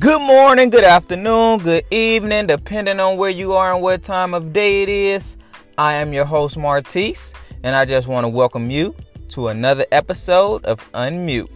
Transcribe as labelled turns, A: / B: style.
A: Good morning, good afternoon, good evening, depending on where you are and what time of day it is. I am your host, Martise, and I just want to welcome you to another episode of Unmute.